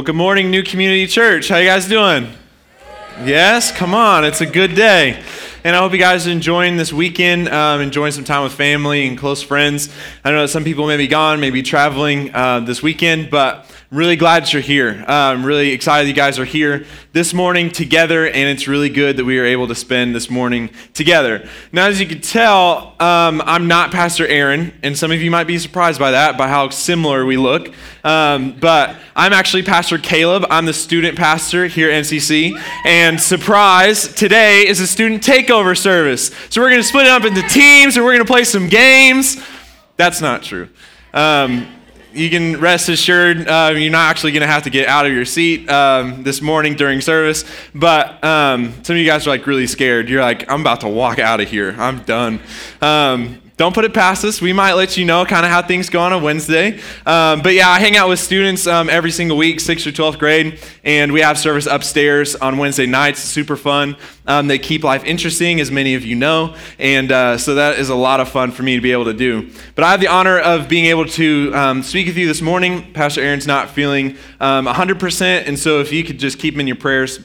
Well, good morning, New Community Church. How you guys doing? Yes, come on. It's a good day. And I hope you guys are enjoying this weekend, um, enjoying some time with family and close friends. I know some people may be gone, maybe traveling uh, this weekend, but I'm really glad you're here. Uh, I'm really excited you guys are here this morning together, and it's really good that we are able to spend this morning together. Now, as you can tell, um, I'm not Pastor Aaron, and some of you might be surprised by that, by how similar we look. Um, but I'm actually Pastor Caleb. I'm the student pastor here at NCC, and surprise, today is a student takeover service. So we're going to split it up into teams, and we're going to play some games. That's not true. Um, you can rest assured uh, you're not actually going to have to get out of your seat um, this morning during service. But um, some of you guys are like really scared. You're like, I'm about to walk out of here. I'm done. Um, don't put it past us. We might let you know kind of how things go on a Wednesday. Um, but yeah, I hang out with students um, every single week, 6th or 12th grade, and we have service upstairs on Wednesday nights. Super fun. Um, they keep life interesting, as many of you know, and uh, so that is a lot of fun for me to be able to do. But I have the honor of being able to um, speak with you this morning. Pastor Aaron's not feeling 100%, um, and so if you could just keep him in your prayers.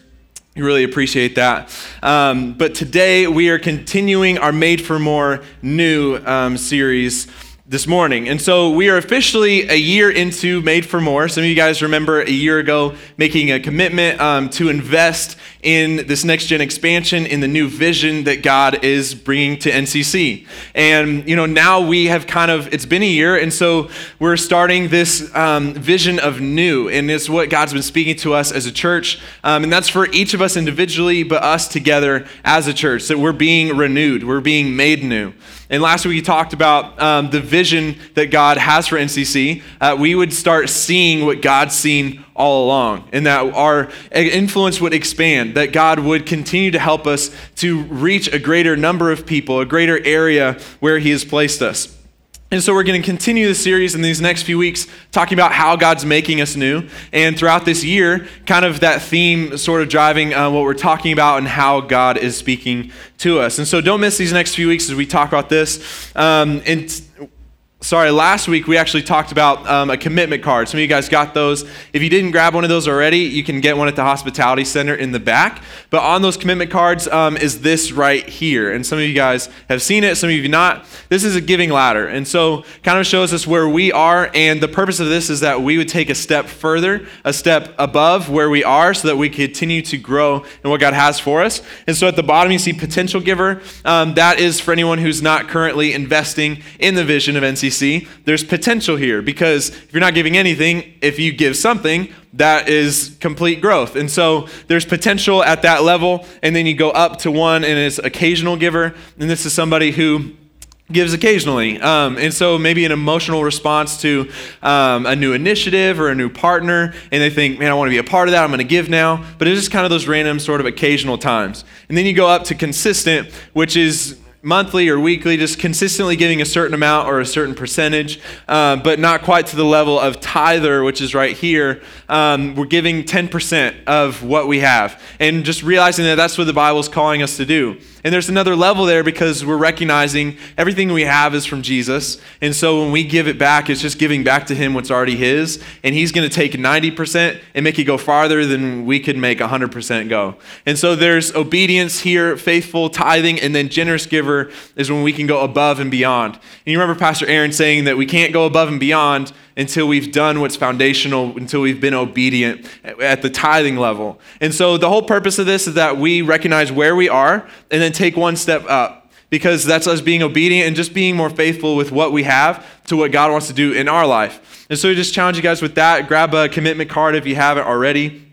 We really appreciate that. Um, but today we are continuing our Made for More new um, series this morning. And so we are officially a year into Made for More. Some of you guys remember a year ago making a commitment um, to invest in this next gen expansion, in the new vision that God is bringing to NCC. And, you know, now we have kind of, it's been a year, and so we're starting this um, vision of new. And it's what God's been speaking to us as a church. Um, and that's for each of us individually, but us together as a church, that we're being renewed, we're being made new. And last week we talked about um, the vision that God has for NCC. Uh, we would start seeing what God's seen all along, and that our influence would expand, that God would continue to help us to reach a greater number of people, a greater area where He has placed us. And so we're going to continue the series in these next few weeks talking about how God's making us new. And throughout this year, kind of that theme sort of driving uh, what we're talking about and how God is speaking to us. And so don't miss these next few weeks as we talk about this. Um, and sorry, last week we actually talked about um, a commitment card. Some of you guys got those. If you didn't grab one of those already, you can get one at the hospitality center in the back. But on those commitment cards um, is this right here. And some of you guys have seen it, some of you not. This is a giving ladder. And so kind of shows us where we are. And the purpose of this is that we would take a step further, a step above where we are so that we continue to grow in what God has for us. And so at the bottom, you see potential giver. Um, that is for anyone who's not currently investing in the vision of NCC see, there's potential here because if you're not giving anything, if you give something, that is complete growth. And so there's potential at that level, and then you go up to one and it's occasional giver, and this is somebody who gives occasionally. Um, and so maybe an emotional response to um, a new initiative or a new partner, and they think, man, I want to be a part of that, I'm going to give now. But it's just kind of those random, sort of occasional times. And then you go up to consistent, which is monthly or weekly, just consistently giving a certain amount or a certain percentage, uh, but not quite to the level of tither, which is right here. Um, we're giving 10% of what we have. And just realizing that that's what the Bible is calling us to do. And there's another level there because we're recognizing everything we have is from Jesus. And so when we give it back, it's just giving back to Him what's already His. And He's going to take 90% and make it go farther than we could make 100% go. And so there's obedience here, faithful tithing, and then generous giver is when we can go above and beyond. And you remember Pastor Aaron saying that we can't go above and beyond until we've done what's foundational, until we've been obedient at the tithing level. And so the whole purpose of this is that we recognize where we are and then take one step up because that's us being obedient and just being more faithful with what we have to what God wants to do in our life. And so we just challenge you guys with that. Grab a commitment card if you haven't already.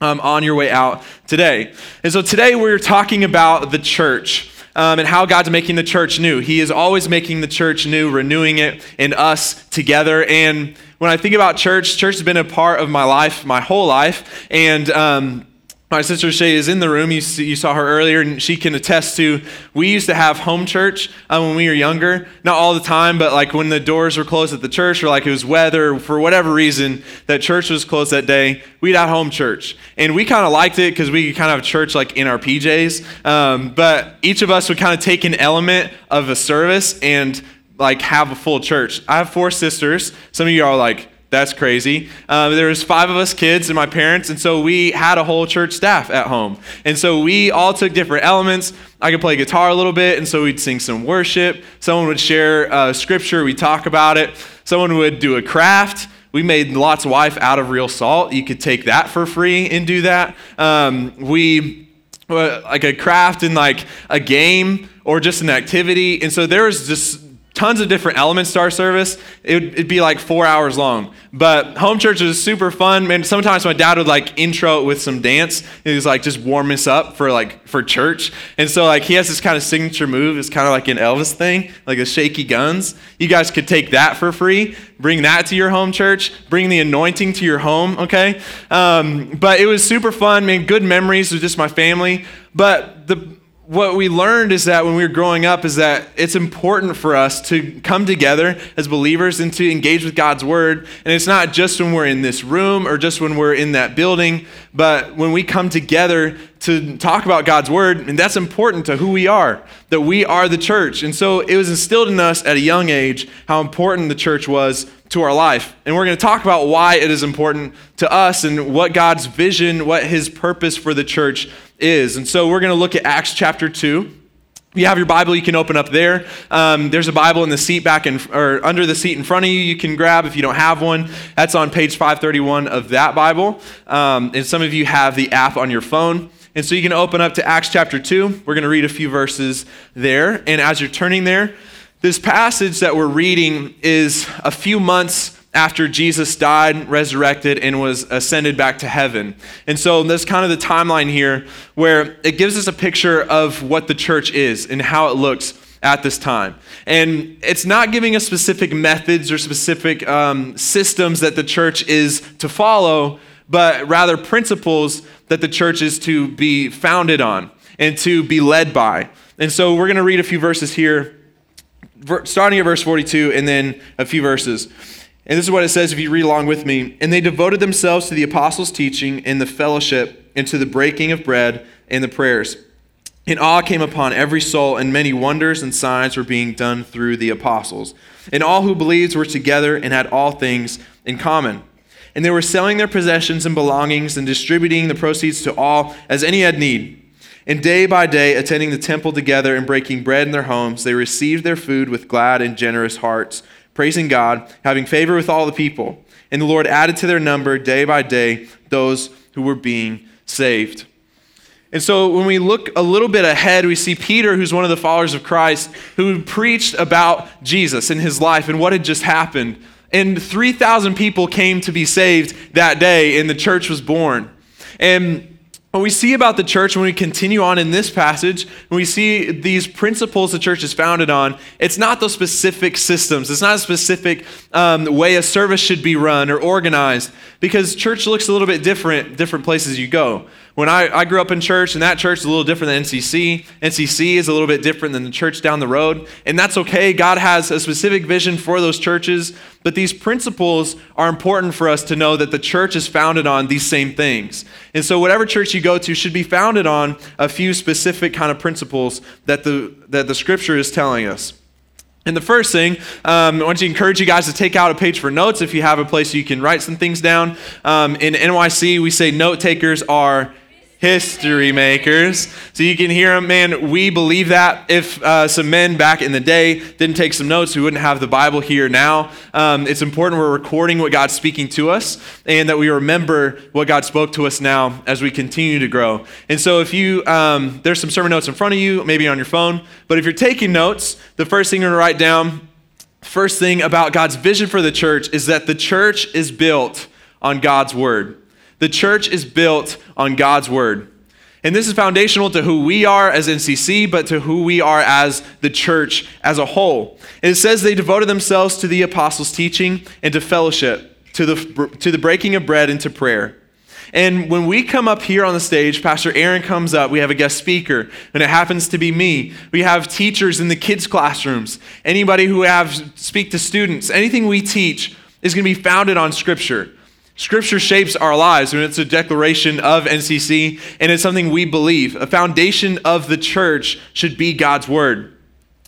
Um, on your way out today. And so today we're talking about the church um, and how God's making the church new. He is always making the church new, renewing it in us together. And when I think about church, church has been a part of my life, my whole life. And um, my sister Shay is in the room. You, see, you, saw her earlier, and she can attest to. We used to have home church uh, when we were younger. Not all the time, but like when the doors were closed at the church, or like it was weather, for whatever reason, that church was closed that day. We'd have home church, and we kind of liked it because we could kind of have church like in our PJs. Um, but each of us would kind of take an element of a service and like have a full church. I have four sisters. Some of you are like That's crazy. Uh, there was five of us kids and my parents, and so we had a whole church staff at home. And so we all took different elements. I could play guitar a little bit, and so we'd sing some worship. Someone would share uh, scripture, we'd talk about it. Someone would do a craft. We made Lot's of wife out of real salt. You could take that for free and do that. Um, we uh, like a craft and like a game or just an activity. And so there was just tons of different elements to our service. It would it'd be like four hours long. But home church was super fun. Man, sometimes my dad would like intro it with some dance. He was like just warm us up for like for church. And so like he has this kind of signature move. It's kind of like an Elvis thing, like a shaky guns. You guys could take that for free. Bring that to your home church. Bring the anointing to your home. Okay. Um, but it was super fun. Man, good memories with just my family. But the what we learned is that when we were growing up is that it's important for us to come together as believers and to engage with God's word. And it's not just when we're in this room or just when we're in that building, but when we come together to talk about God's word, and that's important to who we are, that we are the church. And so it was instilled in us at a young age how important the church was to our life. And we're going to talk about why it is important to us and what God's vision, what his purpose for the church is. And so we're going to look at Acts chapter 2. If you have your Bible, you can open up there. Um, there's a Bible in the seat back in, or under the seat in front of you. You can grab if you don't have one. That's on page 531 of that Bible. Um, and some of you have the app on your phone. And so you can open up to Acts chapter 2. We're going to read a few verses there. And as you're turning there, this passage that we're reading is a few months after Jesus died, resurrected, and was ascended back to heaven. And so that's kind of the timeline here where it gives us a picture of what the church is and how it looks at this time. And it's not giving us specific methods or specific um, systems that the church is to follow, but rather principles that the church is to be founded on and to be led by. And so we're going to read a few verses here, starting at verse 42 and then a few verses. And this is what it says if you read along with me. And they devoted themselves to the apostles' teaching and the fellowship and to the breaking of bread and the prayers. And awe came upon every soul, and many wonders and signs were being done through the apostles. And all who believed were together and had all things in common. And they were selling their possessions and belongings and distributing the proceeds to all as any had need. And day by day, attending the temple together and breaking bread in their homes, they received their food with glad and generous hearts praising God, having favor with all the people. And the Lord added to their number day by day those who were being saved. And so when we look a little bit ahead, we see Peter, who's one of the followers of Christ, who preached about Jesus and his life and what had just happened. And 3,000 people came to be saved that day, and the church was born. And what we see about the church when we continue on in this passage, when we see these principles the church is founded on, it's not those specific systems. It's not a specific um, way a service should be run or organized, because church looks a little bit different different places you go. When I, I grew up in church, and that church is a little different than NCC. NCC is a little bit different than the church down the road, and that's okay. God has a specific vision for those churches, but these principles are important for us to know that the church is founded on these same things. And so, whatever church you go to should be founded on a few specific kind of principles that the, that the scripture is telling us. And the first thing, um, I want to encourage you guys to take out a page for notes if you have a place you can write some things down. Um, in NCC, we say note takers are history makers. So you can hear them, man. We believe that. If uh, some men back in the day didn't take some notes, we wouldn't have the Bible here now. Um, it's important we're recording what God's speaking to us and that we remember what God spoke to us now as we continue to grow. And so if you, um, there's some sermon notes in front of you, maybe on your phone, but if you're taking notes, the first thing you're going to write down, first thing about God's vision for the church is that the church is built on God's word. The church is built on God's word. And this is foundational to who we are as NCC, but to who we are as the church as a whole. And it says they devoted themselves to the apostles' teaching and to fellowship, to the, to the breaking of bread and to prayer. And when we come up here on the stage, Pastor Aaron comes up, we have a guest speaker, and it happens to be me. We have teachers in the kids' classrooms, anybody who have speak to students. Anything we teach is going to be founded on Scripture. Scripture shapes our lives, and it's a declaration of NCC, and it's something we believe. A foundation of the church should be God's word.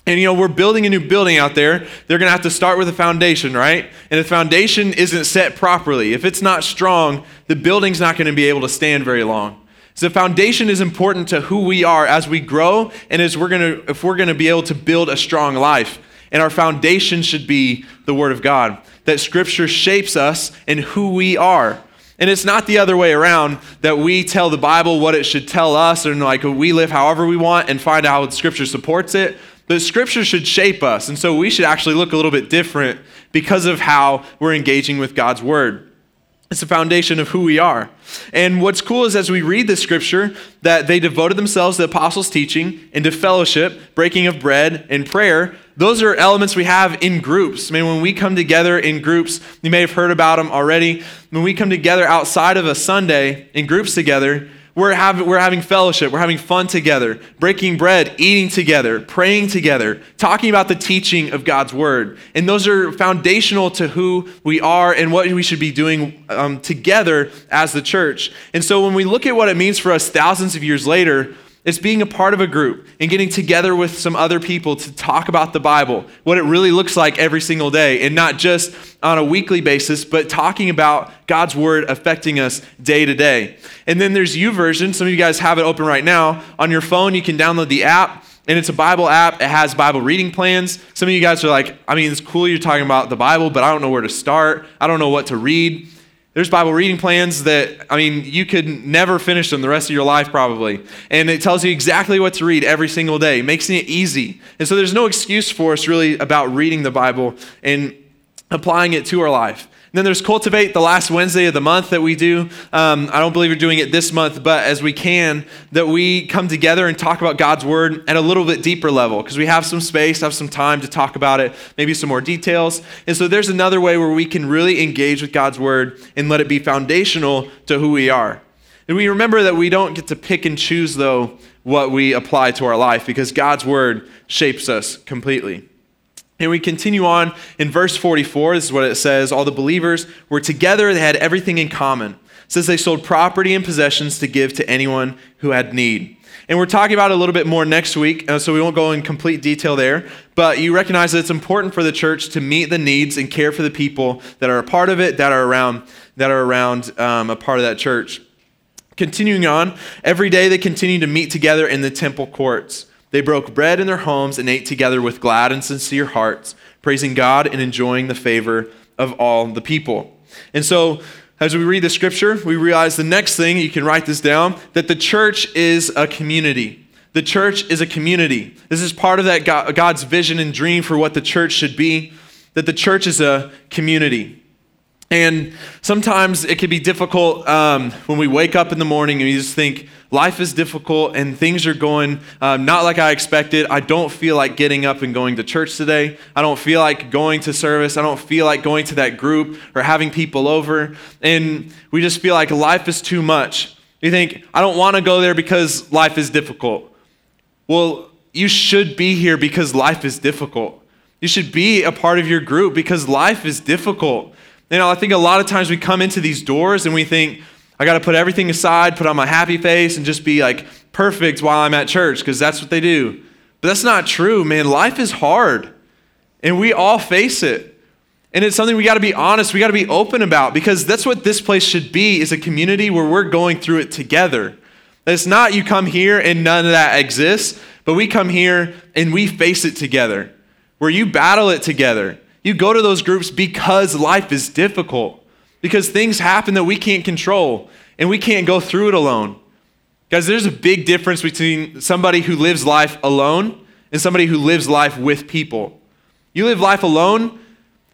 And you know, we're building a new building out there. They're going to have to start with a foundation, right? And if the foundation isn't set properly. If it's not strong, the building's not going to be able to stand very long. So foundation is important to who we are as we grow and as we're going to if we're going to be able to build a strong life. And our foundation should be the word of God. That scripture shapes us and who we are. And it's not the other way around that we tell the Bible what it should tell us and like we live however we want and find out how scripture supports it. But scripture should shape us. And so we should actually look a little bit different because of how we're engaging with God's word. It's the foundation of who we are. And what's cool is as we read the scripture, that they devoted themselves to the apostles' teaching and to fellowship, breaking of bread, and prayer. Those are elements we have in groups. I mean, when we come together in groups, you may have heard about them already. When we come together outside of a Sunday in groups together, we're having, we're having fellowship. We're having fun together, breaking bread, eating together, praying together, talking about the teaching of God's word. And those are foundational to who we are and what we should be doing um, together as the church. And so when we look at what it means for us thousands of years later, it's being a part of a group and getting together with some other people to talk about the Bible, what it really looks like every single day, and not just on a weekly basis, but talking about God's word affecting us day to day. And then there's YouVersion. Some of you guys have it open right now. On your phone, you can download the app. And it's a Bible app. It has Bible reading plans. Some of you guys are like, I mean, it's cool you're talking about the Bible, but I don't know where to start. I don't know what to read. There's Bible reading plans that, I mean, you could never finish them the rest of your life probably. And it tells you exactly what to read every single day, making it easy. And so there's no excuse for us really about reading the Bible and applying it to our life. Then there's Cultivate, the last Wednesday of the month that we do. Um, I don't believe we're doing it this month, but as we can, that we come together and talk about God's Word at a little bit deeper level because we have some space, have some time to talk about it, maybe some more details. And so there's another way where we can really engage with God's Word and let it be foundational to who we are. And we remember that we don't get to pick and choose, though, what we apply to our life because God's Word shapes us completely. And we continue on in verse 44. This is what it says All the believers were together, they had everything in common. It says they sold property and possessions to give to anyone who had need. And we're talking about it a little bit more next week, uh, so we won't go in complete detail there. But you recognize that it's important for the church to meet the needs and care for the people that are a part of it, that are around, that are around um, a part of that church. Continuing on, every day they continue to meet together in the temple courts. They broke bread in their homes and ate together with glad and sincere hearts, praising God and enjoying the favor of all the people. And so, as we read the scripture, we realize the next thing, you can write this down, that the church is a community. The church is a community. This is part of that God's vision and dream for what the church should be, that the church is a community. And sometimes it can be difficult um, when we wake up in the morning and you just think, life is difficult and things are going um, not like I expected. I don't feel like getting up and going to church today. I don't feel like going to service. I don't feel like going to that group or having people over. And we just feel like life is too much. You think, I don't want to go there because life is difficult. Well, you should be here because life is difficult. You should be a part of your group because life is difficult. You know, I think a lot of times we come into these doors and we think, I got to put everything aside, put on my happy face, and just be like perfect while I'm at church because that's what they do. But that's not true, man. Life is hard, and we all face it. And it's something we got to be honest, we got to be open about because that's what this place should be is a community where we're going through it together. It's not you come here and none of that exists, but we come here and we face it together, where you battle it together. You go to those groups because life is difficult because things happen that we can't control and we can't go through it alone. Guys, there's a big difference between somebody who lives life alone and somebody who lives life with people. You live life alone,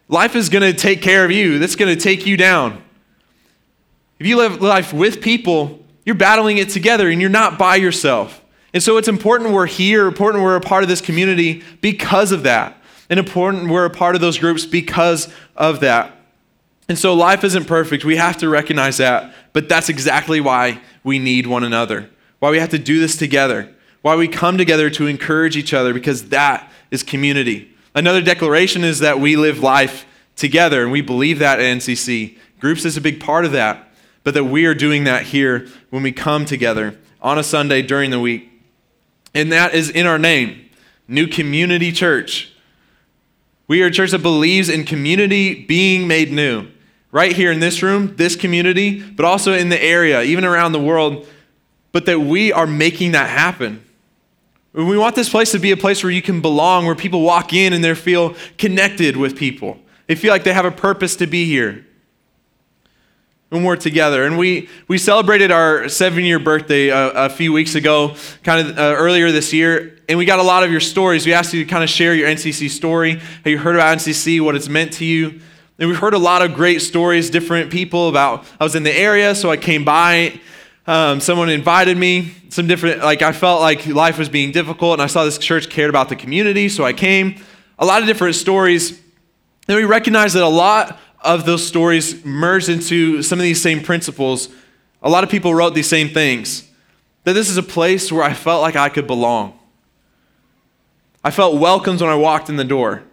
life is going to take care of you. That's going to take you down. If you live life with people, you're battling it together and you're not by yourself. And so it's important we're here, important we're a part of this community because of that. And important we're a part of those groups because of that. And so life isn't perfect. We have to recognize that. But that's exactly why we need one another, why we have to do this together, why we come together to encourage each other, because that is community. Another declaration is that we live life together, and we believe that at NCC. Groups is a big part of that, but that we are doing that here when we come together on a Sunday during the week. And that is in our name. New Community Church. We are a church that believes in community being made new. Right here in this room, this community, but also in the area, even around the world, but that we are making that happen. We want this place to be a place where you can belong, where people walk in and they feel connected with people. They feel like they have a purpose to be here when we're together. And we, we celebrated our seven year birthday a, a, few weeks ago, kind of uh, earlier this year. And we got a lot of your stories. We asked you to kind of share your NCC story, how you heard about NCC, what it's meant to you. And we've heard a lot of great stories, different people about, I was in the area, so I came by. Um, someone invited me, some different, like I felt like life was being difficult, and I saw this church cared about the community, so I came. A lot of different stories. And we recognize that a lot of those stories merged into some of these same principles. A lot of people wrote these same things. That this is a place where I felt like I could belong. I felt welcomed when I walked in the door.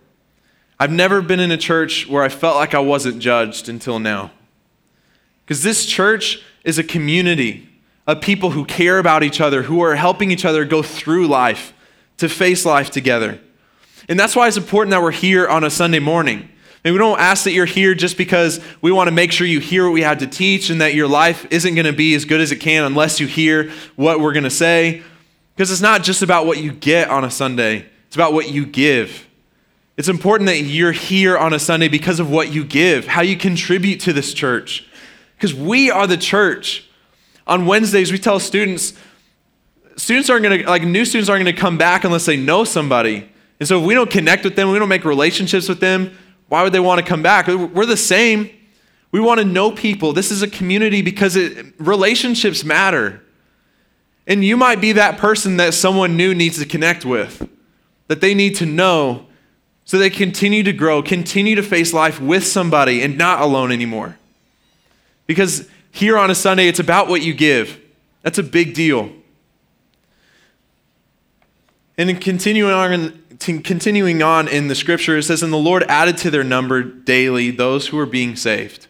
I've never been in a church where I felt like I wasn't judged until now. Because this church is a community of people who care about each other, who are helping each other go through life, to face life together. And that's why it's important that we're here on a Sunday morning. And we don't ask that you're here just because we want to make sure you hear what we had to teach and that your life isn't going to be as good as it can unless you hear what we're going to say. Because it's not just about what you get on a Sunday, it's about what you give. It's important that you're here on a Sunday because of what you give, how you contribute to this church. Because we are the church. On Wednesdays, we tell students, students aren't going to, like, new students aren't going to come back unless they know somebody. And so if we don't connect with them, we don't make relationships with them, why would they want to come back? We're the same. We want to know people. This is a community because it, relationships matter. And you might be that person that someone new needs to connect with, that they need to know so they continue to grow, continue to face life with somebody and not alone anymore. Because here on a Sunday, it's about what you give. That's a big deal. And in continuing on, continuing on in the scripture, it says, And the Lord added to their number daily those who were being saved.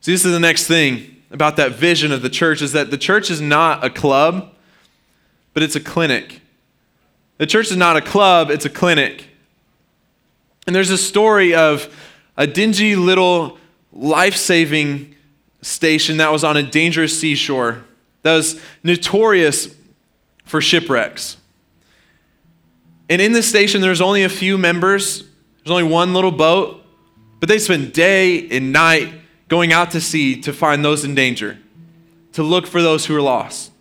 See, this is the next thing about that vision of the church is that the church is not a club, but it's a clinic. The church is not a club, it's a clinic. And there's a story of a dingy little life saving station that was on a dangerous seashore that was notorious for shipwrecks. And in this station, there's only a few members, there's only one little boat, but they spend day and night going out to sea to find those in danger, to look for those who are lost.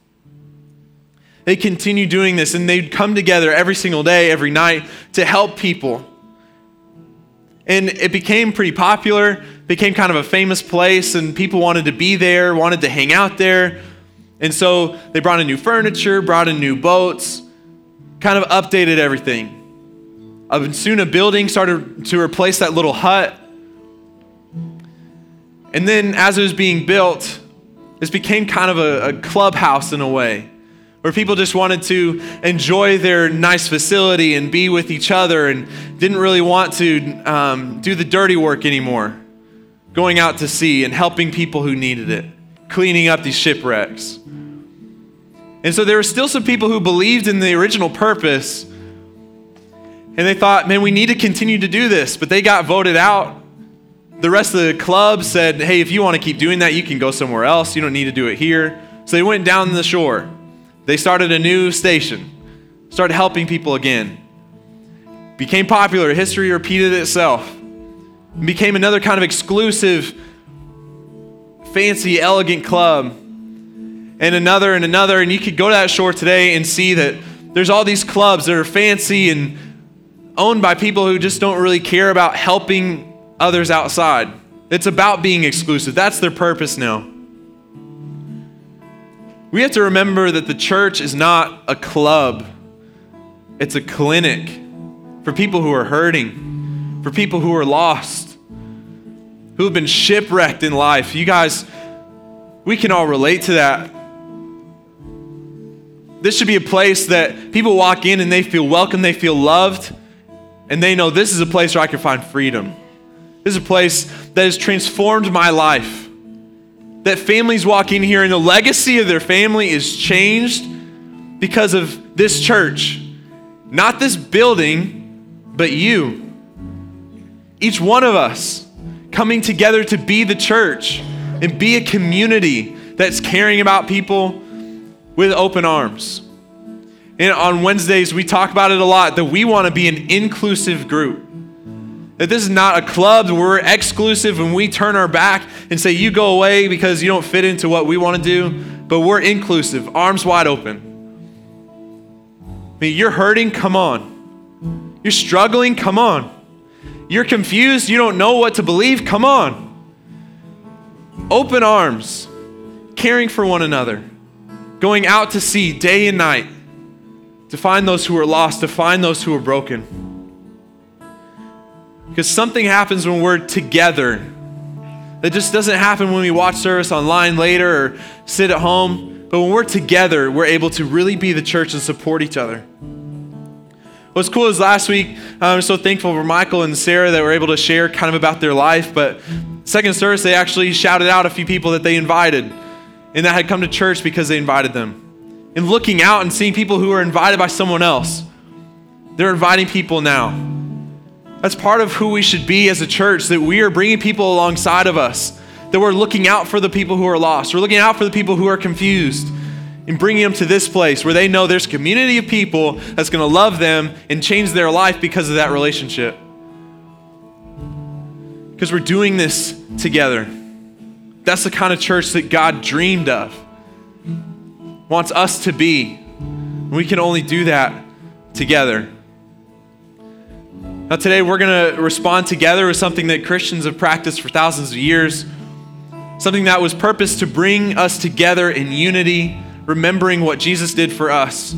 They continue doing this and they'd come together every single day, every night to help people. And it became pretty popular, became kind of a famous place, and people wanted to be there, wanted to hang out there. And so they brought in new furniture, brought in new boats, kind of updated everything. Soon a building started to replace that little hut. And then as it was being built, this became kind of a, a clubhouse in a way where people just wanted to enjoy their nice facility and be with each other and didn't really want to um, do the dirty work anymore, going out to sea and helping people who needed it, cleaning up these shipwrecks. And so there were still some people who believed in the original purpose. And they thought, man, we need to continue to do this. But they got voted out. The rest of the club said, hey, if you want to keep doing that, you can go somewhere else. You don't need to do it here. So they went down the shore. They started a new station, started helping people again. Became popular. History repeated itself. Became another kind of exclusive, fancy, elegant club and another and another. And you could go to that shore today and see that there's all these clubs that are fancy and owned by people who just don't really care about helping others outside. It's about being exclusive. That's their purpose now. We have to remember that the church is not a club, it's a clinic for people who are hurting, for people who are lost, who have been shipwrecked in life. You guys, we can all relate to that. This should be a place that people walk in and they feel welcome, they feel loved, and they know this is a place where I can find freedom. This is a place that has transformed my life. That families walk in here and the legacy of their family is changed because of this church. Not this building, but you. Each one of us coming together to be the church and be a community that's caring about people with open arms. And on Wednesdays, we talk about it a lot that we want to be an inclusive group. That this is not a club we're exclusive and we turn our back and say, you go away because you don't fit into what we want to do, but we're inclusive, arms wide open. I mean, you're hurting, come on. You're struggling, come on. You're confused, you don't know what to believe, come on. Open arms, caring for one another, going out to sea day and night to find those who are lost, to find those who are broken. Because something happens when we're together. That just doesn't happen when we watch service online later or sit at home. But when we're together, we're able to really be the church and support each other. What's cool is last week, I'm so thankful for Michael and Sarah that were able to share kind of about their life. But second service, they actually shouted out a few people that they invited and that had come to church because they invited them. And looking out and seeing people who are invited by someone else, they're inviting people now. That's part of who we should be as a church, that we are bringing people alongside of us, that we're looking out for the people who are lost. We're looking out for the people who are confused and bringing them to this place where they know there's a community of people that's going to love them and change their life because of that relationship. Because we're doing this together. That's the kind of church that God dreamed of, wants us to be. We can only do that together. Now, today we're going to respond together with something that Christians have practiced for thousands of years, something that was purposed to bring us together in unity, remembering what Jesus did for us.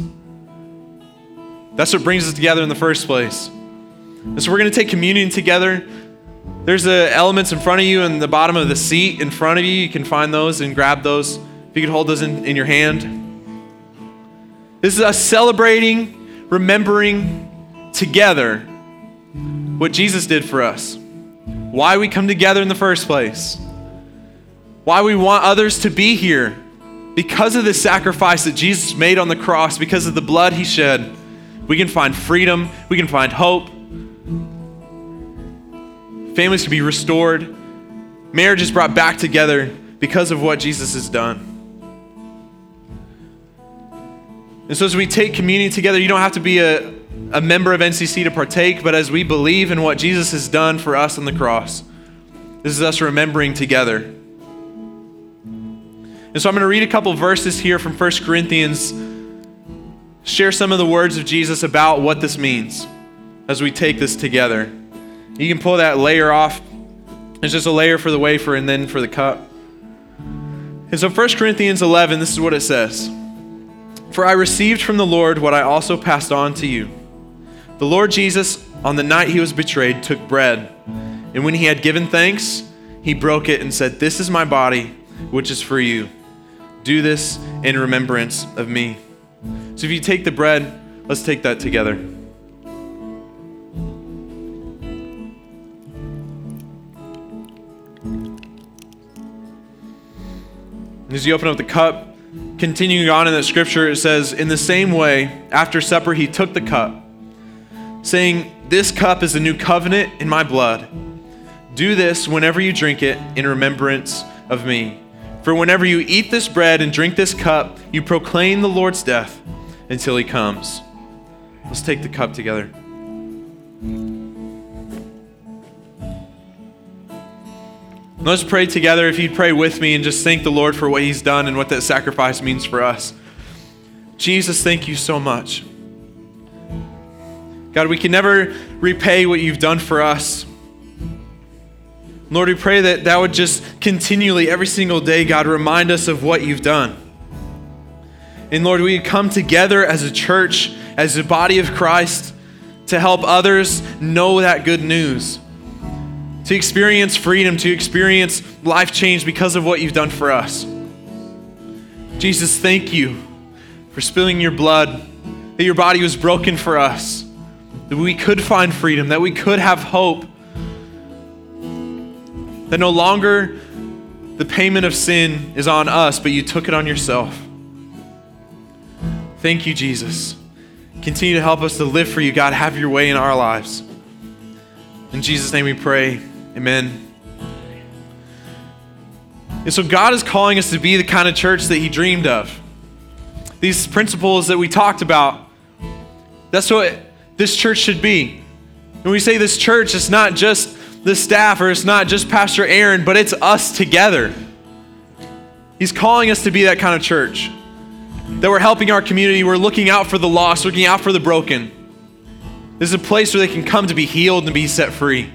That's what brings us together in the first place. And so we're going to take communion together. There's the elements in front of you and the bottom of the seat in front of you. You can find those and grab those. If you could hold those in, in your hand. This is us celebrating, remembering together what Jesus did for us, why we come together in the first place, why we want others to be here. Because of the sacrifice that Jesus made on the cross, because of the blood he shed, we can find freedom, we can find hope. Families can be restored, marriage is brought back together because of what Jesus has done. And so, as we take communion together, you don't have to be a, a member of NCC to partake, but as we believe in what Jesus has done for us on the cross, this is us remembering together. And so I'm going to read a couple verses here from 1 Corinthians, share some of the words of Jesus about what this means as we take this together. You can pull that layer off. It's just a layer for the wafer and then for the cup. And so 1 Corinthians 11, this is what it says For I received from the Lord what I also passed on to you. The Lord Jesus, on the night he was betrayed, took bread. And when he had given thanks, he broke it and said, This is my body, which is for you. Do this in remembrance of me. So if you take the bread, let's take that together. As you open up the cup, continuing on in the scripture, it says, In the same way, after supper, he took the cup saying, This cup is the new covenant in my blood. Do this whenever you drink it in remembrance of me. For whenever you eat this bread and drink this cup, you proclaim the Lord's death until he comes. Let's take the cup together. Let's pray together. If you'd pray with me and just thank the Lord for what he's done and what that sacrifice means for us. Jesus, thank you so much. God, we can never repay what you've done for us. Lord, we pray that that would just continually, every single day, God, remind us of what you've done. And Lord, we come together as a church, as a body of Christ, to help others know that good news, to experience freedom, to experience life change because of what you've done for us. Jesus, thank you for spilling your blood, that your body was broken for us that we could find freedom, that we could have hope, that no longer the payment of sin is on us, but you took it on yourself. Thank you, Jesus. Continue to help us to live for you, God. Have your way in our lives. In Jesus' name we pray. Amen. And so God is calling us to be the kind of church that He dreamed of. These principles that we talked about, that's what this church should be. When we say this church, it's not just the staff or it's not just Pastor Aaron, but it's us together. He's calling us to be that kind of church. That we're helping our community, we're looking out for the lost, looking out for the broken. This is a place where they can come to be healed and be set free.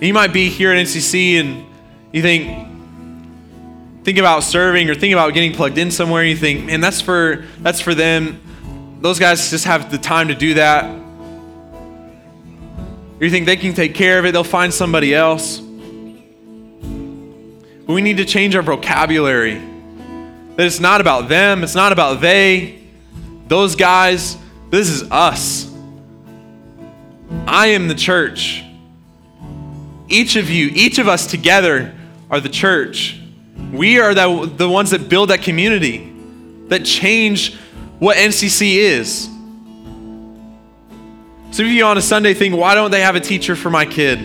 You might be here at NCC and you think, think about serving or think about getting plugged in somewhere. You think, man, that's for that's for them. Those guys just have the time to do that. You think they can take care of it, they'll find somebody else. But we need to change our vocabulary. That it's not about them, it's not about they, those guys. This is us. I am the church. Each of you, each of us together are the church. We are the, the ones that build that community, that change what NCC is. Some of you on a Sunday think, why don't they have a teacher for my kid?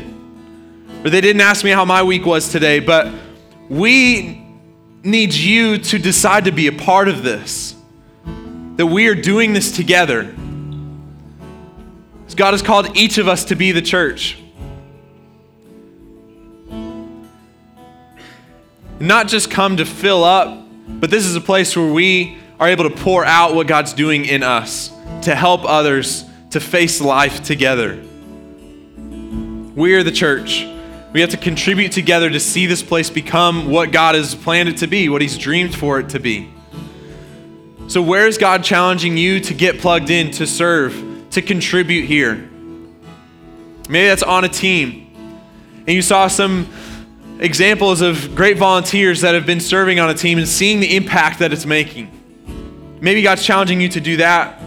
Or they didn't ask me how my week was today, but we need you to decide to be a part of this. That we are doing this together. God has called each of us to be the church. Not just come to fill up, but this is a place where we are able to pour out what God's doing in us to help others to face life together. We are the church. We have to contribute together to see this place become what God has planned it to be, what He's dreamed for it to be. So, where is God challenging you to get plugged in, to serve, to contribute here? Maybe that's on a team. And you saw some examples of great volunteers that have been serving on a team and seeing the impact that it's making. Maybe God's challenging you to do that.